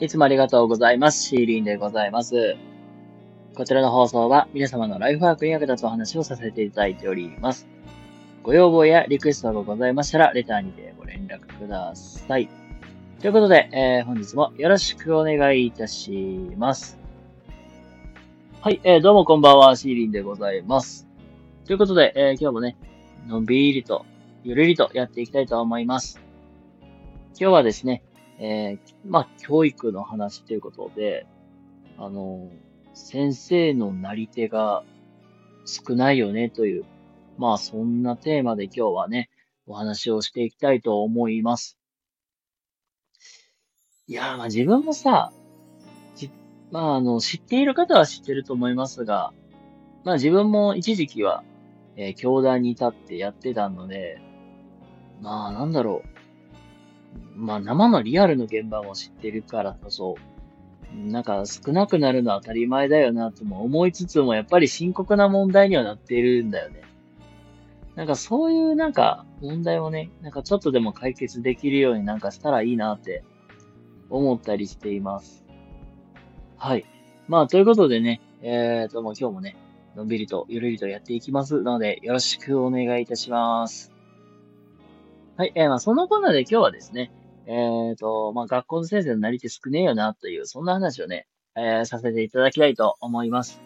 いつもありがとうございます。シーリンでございます。こちらの放送は皆様のライフワークに役立つお話をさせていただいております。ご要望やリクエストがございましたら、レターにてご連絡ください。ということで、えー本日もよろしくお願いいたします。はい、えーどうもこんばんは、シーリンでございます。ということで、えー今日もね、のんびりと、ゆるりとやっていきたいと思います。今日はですね、えーまあ、教育の話ということで、あの、先生のなり手が少ないよねという、まあ、そんなテーマで今日はね、お話をしていきたいと思います。いや、まあ自分もさ、まあ、あの、知っている方は知ってると思いますが、まあ自分も一時期は、えー教壇に立ってやってたので、まあ、なんだろう。まあ、生のリアルの現場も知ってるからこそ、なんか少なくなるのは当たり前だよなとも思いつつも、やっぱり深刻な問題にはなっているんだよね。なんかそういうなんか問題をね、なんかちょっとでも解決できるようになんかしたらいいなって思ったりしています。はい。まあ、ということでね、えーと、もう今日もね、のんびりとゆるりとやっていきますので、よろしくお願いいたします。はい、えー、まあ、そのコーナーで今日はですね、えっ、と、まあ、学校の先生のなり手少ねえよな、という、そんな話をね、えーさせていただきたいと思います。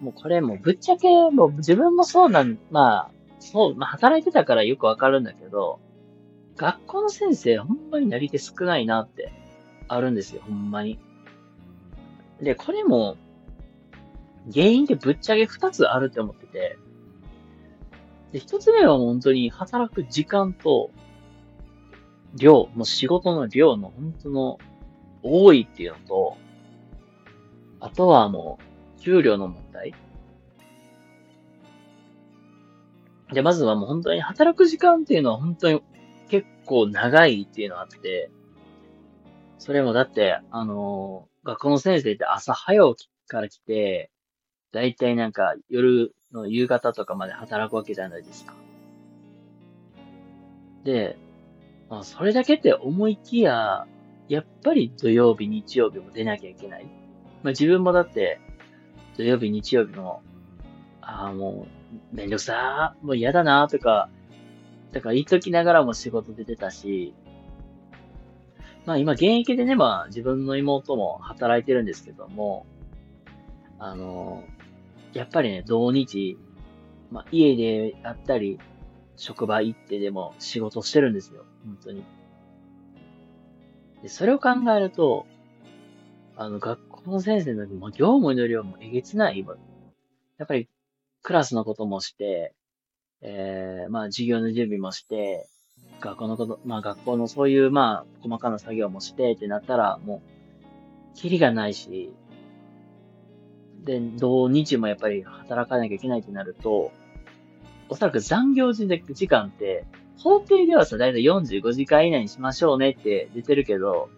もうこれもうぶっちゃけ、もう自分もそうなん、まあ、そう、まあ、働いてたからよくわかるんだけど、学校の先生ほんまになり手少ないなって、あるんですよ、ほんまに。で、これも、原因ってぶっちゃけ二つあるって思ってて、で、一つ目は本当に働く時間と、量、もう仕事の量の本当の多いっていうのと、あとはもう、給料の問題。で、まずはもう本当に働く時間っていうのは本当に結構長いっていうのがあって、それもだって、あのー学校の先生って朝早起きから来て、だいたいなんか夜の夕方とかまで働くわけじゃないですか。で、まあ、それだけって思いきや、やっぱり土曜日、日曜日も出なきゃいけない。まあ、自分もだって、土曜日、日曜日も、ああ、もう、めんどくさー、もう嫌だなーとか、だから言っときながらも仕事で出てたし、まあ今現役でね、まあ自分の妹も働いてるんですけども、あの、やっぱりね、土日、まあ家であったり、職場行ってでも仕事してるんですよ。本当に。で、それを考えると、あの、学校の先生の時も業務の量もえげつない。やっぱり、クラスのこともして、えー、まあ授業の準備もして、学校のこと、まあ学校のそういうまあ細かな作業もしてってなったらもう、キリがないし、で、土日もやっぱり働かなきゃいけないってなると、おそらく残業時間って、法定ではさ、だいたい45時間以内にしましょうねって出てるけど、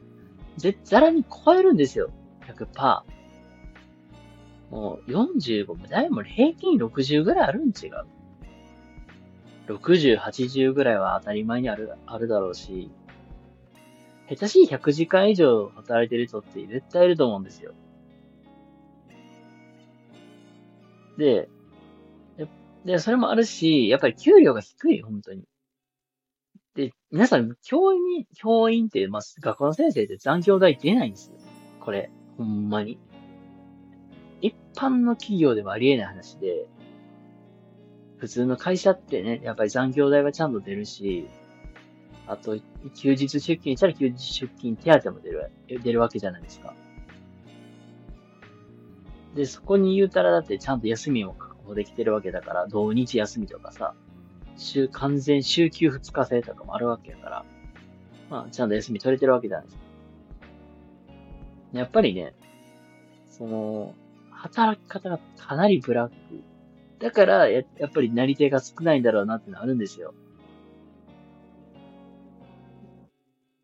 ぜ、ざらに超えるんですよ。100%。もう45も、だいぶ平均60ぐらいあるん違う。60、80ぐらいは当たり前にある、あるだろうし、下手しい100時間以上働いてる人って絶対いると思うんですよ。で、で、でそれもあるし、やっぱり給料が低い、本当に。で、皆さん、教員に、教員って、まあ、学校の先生って残業代出ないんですよ。これ、ほんまに。一般の企業でもありえない話で、普通の会社ってね、やっぱり残業代はちゃんと出るし、あと、休日出勤したら休日出勤手当も出る、出るわけじゃないですか。で、そこに言うたらだってちゃんと休みも確保できてるわけだから、土日休みとかさ、週、完全週休2日制とかもあるわけやから、まあ、ちゃんと休み取れてるわけじゃないですか。やっぱりね、その、働き方がかなりブラック。だから、や、やっぱりなり手が少ないんだろうなってのあるんですよ。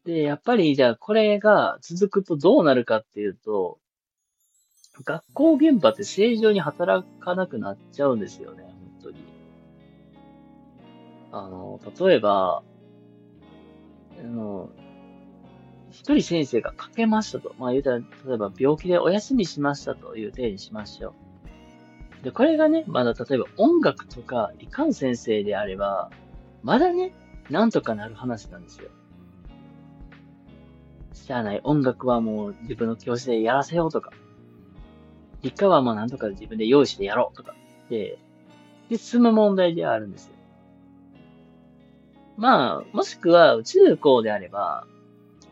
で、やっぱり、じゃあ、これが続くとどうなるかっていうと、学校現場って正常に働かなくなっちゃうんですよね、本当に。あの、例えば、あの、一人先生がかけましたと。まあ言うたら、例えば病気でお休みしましたという例にしましょう。で、これがね、まだ例えば音楽とか理科の先生であれば、まだね、なんとかなる話なんですよ。しゃあない。音楽はもう自分の教室でやらせようとか。理科はまあなんとか自分で用意してやろうとか。で、で、進む問題ではあるんですよ。まあ、もしくは、中高であれば、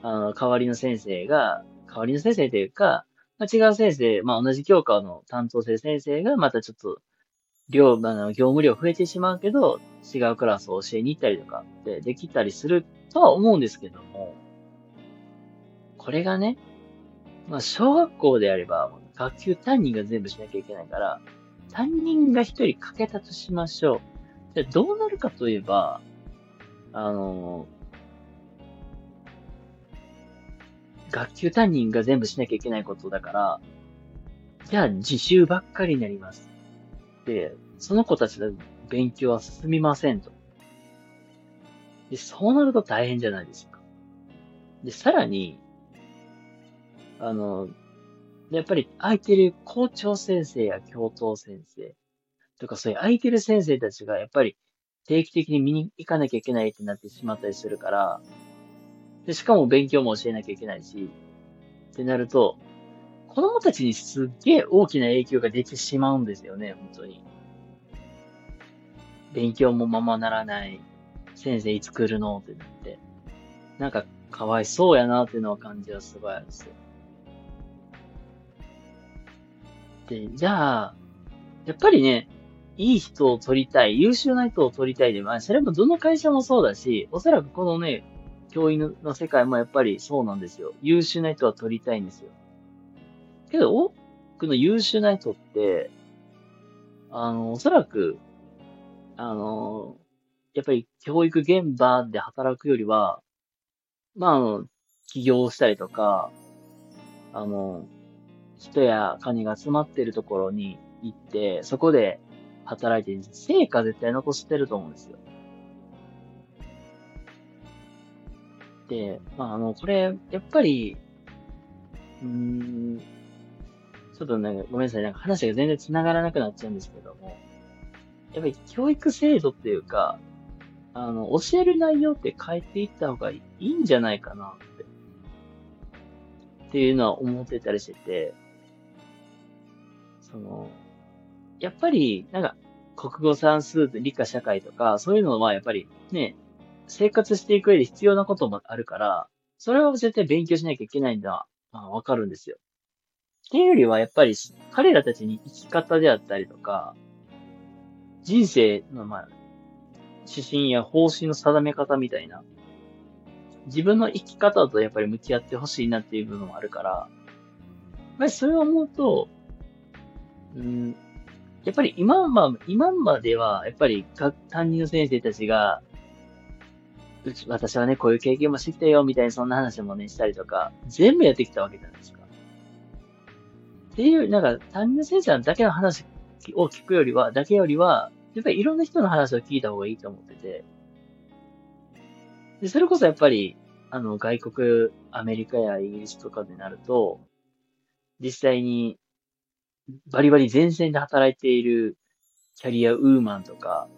あの、代わりの先生が、代わりの先生というか、まあ、違う先生、まあ、同じ教科の担当する先生が、またちょっと、量、あの、業務量増えてしまうけど、違うクラスを教えに行ったりとかってできたりするとは思うんですけども、これがね、まあ、小学校であれば、学級担任が全部しなきゃいけないから、担任が一人欠けたとしましょう。じゃどうなるかといえば、あの学級担任が全部しなきゃいけないことだから、じゃあ自習ばっかりになります。で、その子たちの勉強は進みませんと。で、そうなると大変じゃないですか。で、さらに、あの、でやっぱり空いてる校長先生や教頭先生とかそういう空いてる先生たちがやっぱり定期的に見に行かなきゃいけないってなってしまったりするから、で、しかも勉強も教えなきゃいけないし、ってなると、子供たちにすっげえ大きな影響が出てしまうんですよね、本当に。勉強もままならない。先生いつ来るのってなって。なんか、かわいそうやなっていうのは感じはすごいあるんですよ。じゃあ、やっぱりね、いい人を取りたい、優秀な人を取りたいで、まあ、それもどの会社もそうだし、おそらくこのね、教員の世界もやっぱりそうなんですよ。優秀な人は取りたいんですよ。けど、多くの優秀な人って、あの、おそらく、あの、やっぱり教育現場で働くよりは、まあ、起業したりとか、あの、人や金が集まってるところに行って、そこで働いて、成果絶対残してると思うんですよ。で、まあ、あの、これ、やっぱり、うーん、ちょっとね、ごめんなさい、なんか話が全然繋がらなくなっちゃうんですけども、やっぱり教育制度っていうか、あの、教える内容って変えていった方がいいんじゃないかなって、っていうのは思ってたりしてて、その、やっぱり、なんか、国語算数、理科社会とか、そういうのはやっぱりね、生活していく上で必要なこともあるから、それは絶対勉強しなきゃいけないんだ、あ、わかるんですよ。っていうよりは、やっぱり、彼らたちに生き方であったりとか、人生の、まあ、指針や方針の定め方みたいな、自分の生き方とやっぱり向き合ってほしいなっていう部分もあるから、やっぱりそれを思うと、うん、やっぱり今ま、今までは、やっぱり担任の先生たちが、うち、私はね、こういう経験もしてきたよ、みたいなそんな話もね、したりとか、全部やってきたわけじゃないですか。っていう、なんか、担任の先生だけの話を聞くよりは、だけよりは、やっぱりいろんな人の話を聞いた方がいいと思ってて。で、それこそやっぱり、あの、外国、アメリカやイギリスとかでなると、実際に、バリバリ前線で働いているキャリアウーマンとか、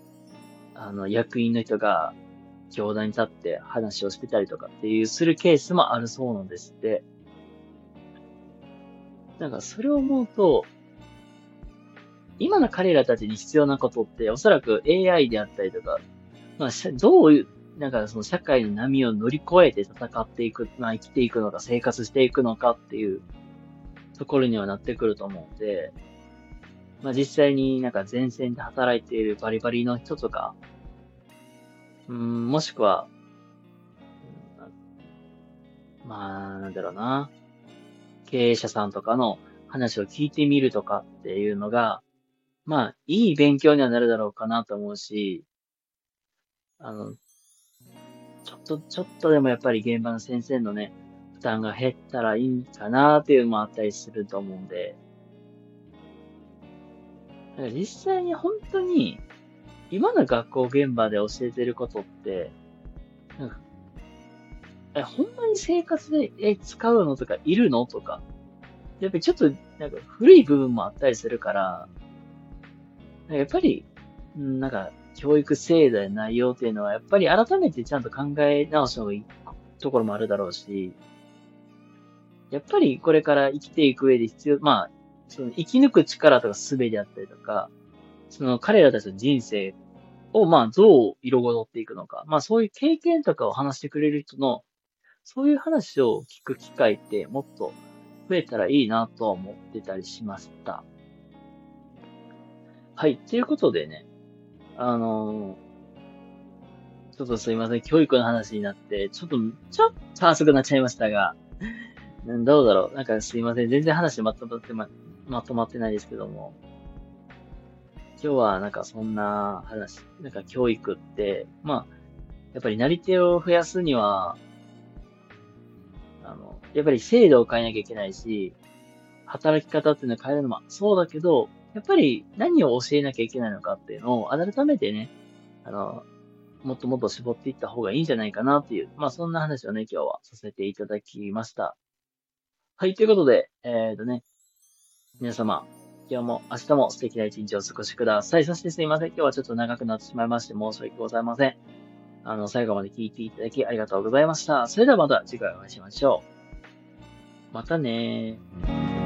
あの、役員の人が、教壇に立って話をしてたりとかっていうするケースもあるそうなんですって。なんかそれを思うと、今の彼らたちに必要なことって、おそらく AI であったりとか、まあ、どういう、なんかその社会の波を乗り越えて戦っていく、まあ生きていくのか生活していくのかっていうところにはなってくると思うんで、まあ実際になんか前線で働いているバリバリの人とか、うん、もしくは、まあ、なんだろうな。経営者さんとかの話を聞いてみるとかっていうのが、まあ、いい勉強にはなるだろうかなと思うし、あの、ちょっと、ちょっとでもやっぱり現場の先生のね、負担が減ったらいいかなっていうのもあったりすると思うんで、実際に本当に今の学校現場で教えてることって、なんか、え、ほんまに生活で、え、使うのとかいるのとか。やっぱりちょっと、なんか古い部分もあったりするから、やっぱり、なんか、教育制度や内容っていうのは、やっぱり改めてちゃんと考え直した方がいいところもあるだろうし、やっぱりこれから生きていく上で必要、まあ、その生き抜く力とか術であったりとか、その彼らたちの人生を、まあ、どう色ごっていくのか。まあ、そういう経験とかを話してくれる人の、そういう話を聞く機会ってもっと増えたらいいなとは思ってたりしました。はい。ということでね、あのー、ちょっとすいません。教育の話になって、ちょっと、ちょっと浅くなっちゃいましたが、どうだろう。なんかすいません。全然話まとまってま、まとまってないですけども。今日はなんかそんな話、なんか教育って、まあ、やっぱりなり手を増やすには、あの、やっぱり制度を変えなきゃいけないし、働き方っていうのを変えるのもそうだけど、やっぱり何を教えなきゃいけないのかっていうのを改めてね、あの、もっともっと絞っていった方がいいんじゃないかなっていう、まあそんな話をね、今日はさせていただきました。はい、ということで、えっ、ー、とね、皆様、今日も明日も素敵な一日をお過ごしください。そしてすいません。今日はちょっと長くなってしまいまして申し訳ございません。あの、最後まで聞いていただきありがとうございました。それではまた次回お会いしましょう。またねー。